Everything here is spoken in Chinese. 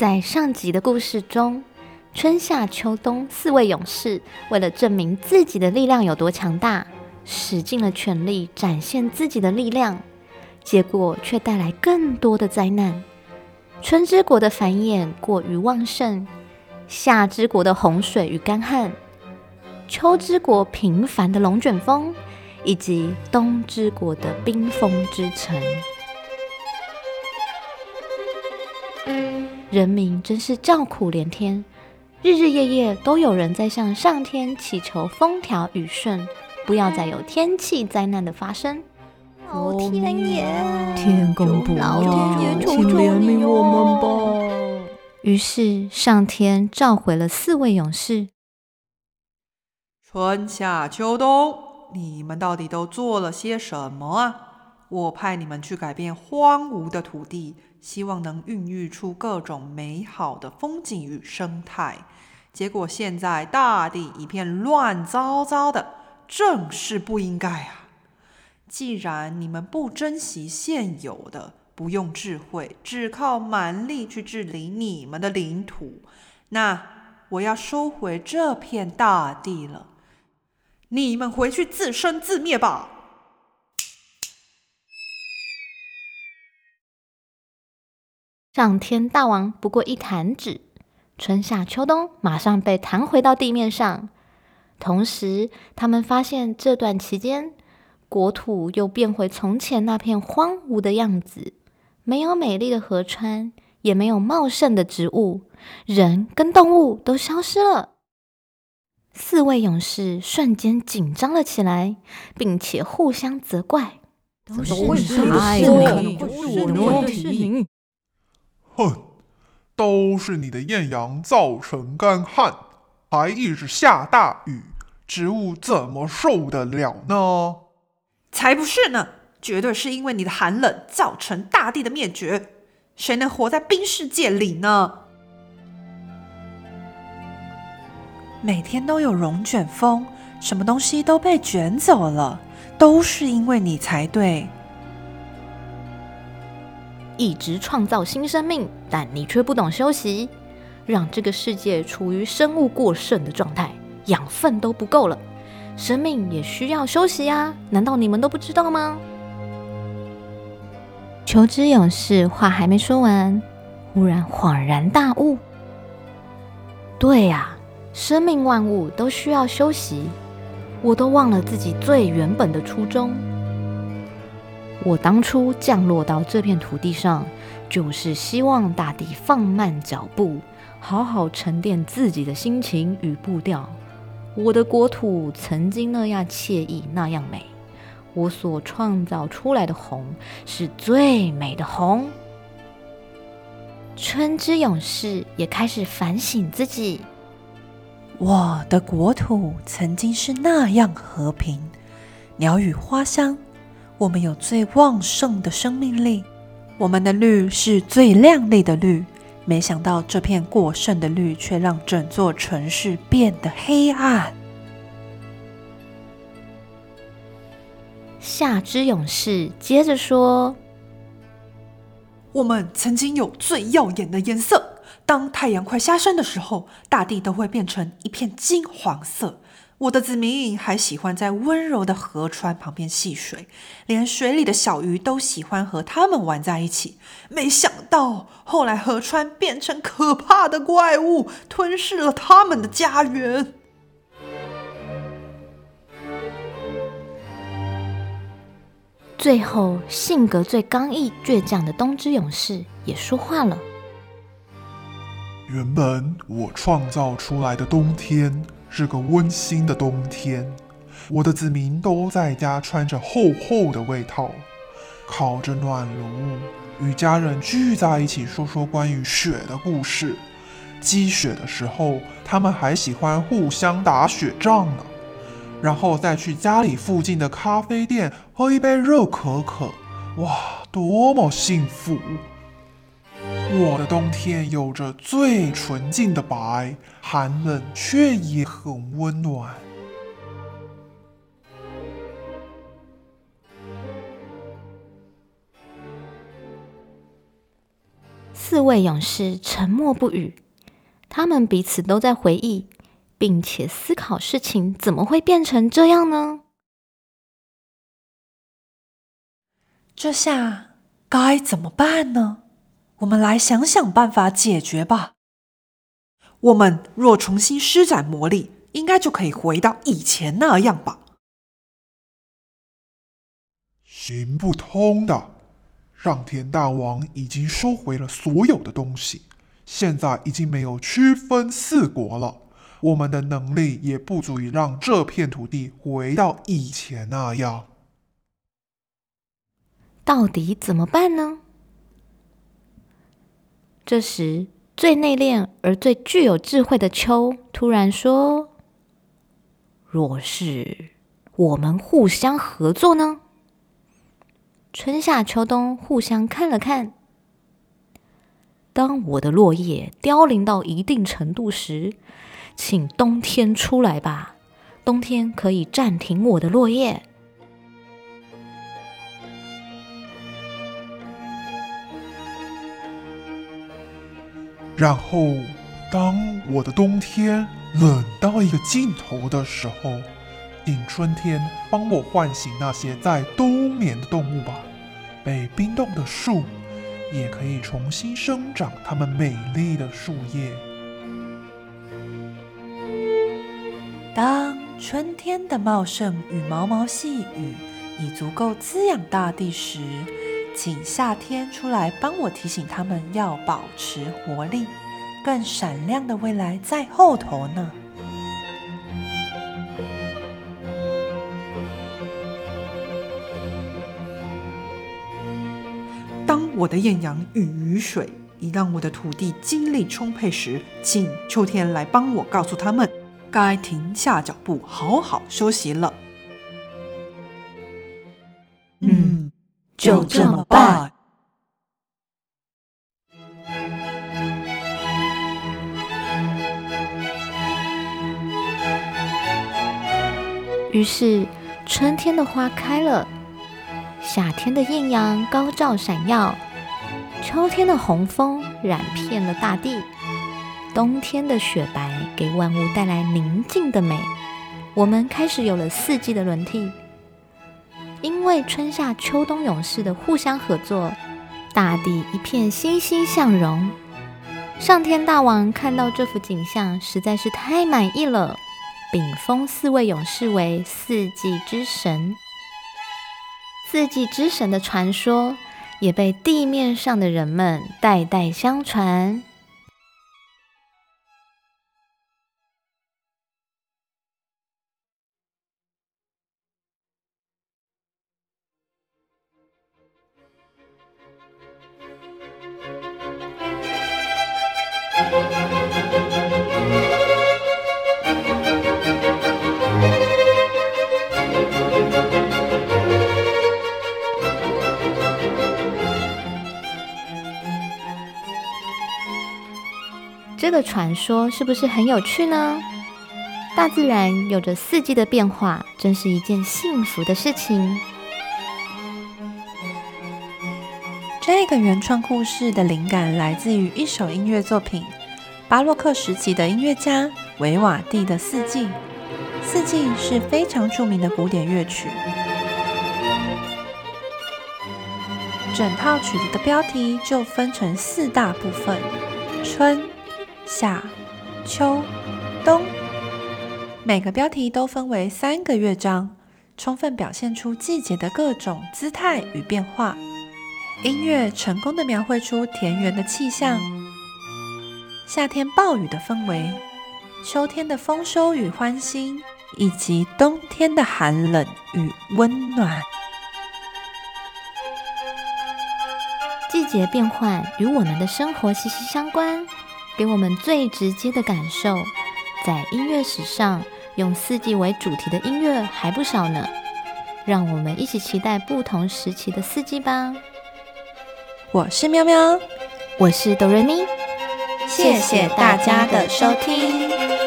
在上集的故事中，春夏秋冬四位勇士为了证明自己的力量有多强大，使尽了全力展现自己的力量，结果却带来更多的灾难。春之国的繁衍过于旺盛，夏之国的洪水与干旱，秋之国频繁的龙卷风，以及冬之国的冰封之城。人民真是叫苦连天，日日夜夜都有人在向上天祈求风调雨顺，不要再有天气灾难的发生。老天爷，天公伯老天爷，请怜悯我们哦！吧！于是上天召回了四位勇士，春夏秋冬，你们到底都做了些什么啊？我派你们去改变荒芜的土地，希望能孕育出各种美好的风景与生态。结果现在大地一片乱糟糟的，正是不应该啊！既然你们不珍惜现有的，不用智慧，只靠蛮力去治理你们的领土，那我要收回这片大地了。你们回去自生自灭吧！上天大王不过一弹指，春夏秋冬马上被弹回到地面上。同时，他们发现这段期间，国土又变回从前那片荒芜的样子，没有美丽的河川，也没有茂盛的植物，人跟动物都消失了。四位勇士瞬间紧张了起来，并且互相责怪。都是你的哎错呀都是我的是你的问事题。哼，都是你的艳阳造成干旱，还一直下大雨，植物怎么受得了呢？才不是呢！绝对是因为你的寒冷造成大地的灭绝。谁能活在冰世界里呢？每天都有龙卷风，什么东西都被卷走了，都是因为你才对。一直创造新生命，但你却不懂休息，让这个世界处于生物过剩的状态，养分都不够了，生命也需要休息呀！难道你们都不知道吗？求知勇士话还没说完，忽然恍然大悟：对呀、生命万物都需要休息，我都忘了自己最原本的初衷。我当初降落到这片土地上，就是希望大地放慢脚步，好好沉淀自己的心情与步调。我的国土曾经那样惬意，那样美，我所创造出来的红是最美的红。春之勇士也开始反省自己，我的国土曾经是那样和平，鸟语花香，我们有最旺盛的生命力，我们的绿是最亮丽的绿。没想到这片过剩的绿，却让整座城市变得黑暗。夏之勇士接着说。我们曾经有最耀眼的颜色，当太阳快下山的时候，大地都会变成一片金黄色。我的子民还喜欢在温柔的河川旁边戏水，连水里的小鱼都喜欢和它们玩在一起。没想到后来河川变成可怕的怪物，吞噬了他们的家园。最后，性格最刚毅倔强的冬之勇士也说话了。原本我创造出来的冬天是个温馨的冬天，我的子民都在家穿着厚厚的外套，烤着暖炉，与家人聚在一起说说关于雪的故事。积雪的时候，他们还喜欢互相打雪仗呢。然后再去家里附近的咖啡店喝一杯热可可，哇，多么幸福！我的冬天有着最纯净的白，寒冷却也很温暖。四四位勇士沉默不语，他们彼此都在回忆，并且思考事情怎么会变成这样呢？这下该怎么办呢？我们来想想办法解决吧。我们若重新施展魔力，应该就可以回到以前那样吧？行不通的。上天大王已经收回了所有的东西，现在已经没有区分四国了。我们的能力也不足以让这片土地回到以前那样。到底怎么办呢？这时，最内敛而最具有智慧的秋突然说：“若是我们互相合作呢？”春夏秋冬互相看了看。当我的落叶凋零到一定程度时，请冬天出来吧。冬天可以暂停我的落叶。然后，当我的冬天冷到一个尽头的时候。请春天帮我唤醒那些在冬眠的动物吧。被冰冻的树也可以重新生长它们美丽的树叶。当春天的茂盛与毛毛细雨已足够滋养大地时，请夏天出来帮我提醒他们要保持活力。更闪亮的未来在后头呢。当我的艳阳与雨水已让我的土地精力充沛时，请秋天来帮我告诉他们，该停下脚步，好好休息了。就这么办。于是，春天的花开了，夏天的艳阳高照闪耀。秋天的红枫染遍了大地，冬天的雪白给万物带来宁静的美。我们开始有了四季的轮替，因为春夏秋冬勇士的互相合作，大地一片欣欣向荣。上天大王看到这幅景象实在是太满意了，并封四位勇士为四季之神。四季之神的传说。也被地面上的人们代代相传。个传说是不是很有趣呢？大自然有着四季的变化，真是一件幸福的事情。这个原创故事的灵感来自于一首音乐作品——巴洛克时期的音乐家维瓦蒂的《四季》。《四季》是非常著名的古典乐曲。整套曲子的标题就分成四大部分：春。夏、秋、冬，每个标题都分为三个乐章，充分表现出季节的各种姿态与变化。音乐成功的描绘出田园的气象、夏天暴雨的氛围、秋天的丰收与欢欣，以及冬天的寒冷与温暖。季节变换与我们的生活息息相关。给我们最直接的感受，在音乐史上用四季为主题的音乐还不少呢。让我们一起期待不同时期的四季吧。我是喵喵，我是哆瑞咪，谢谢大家的收听。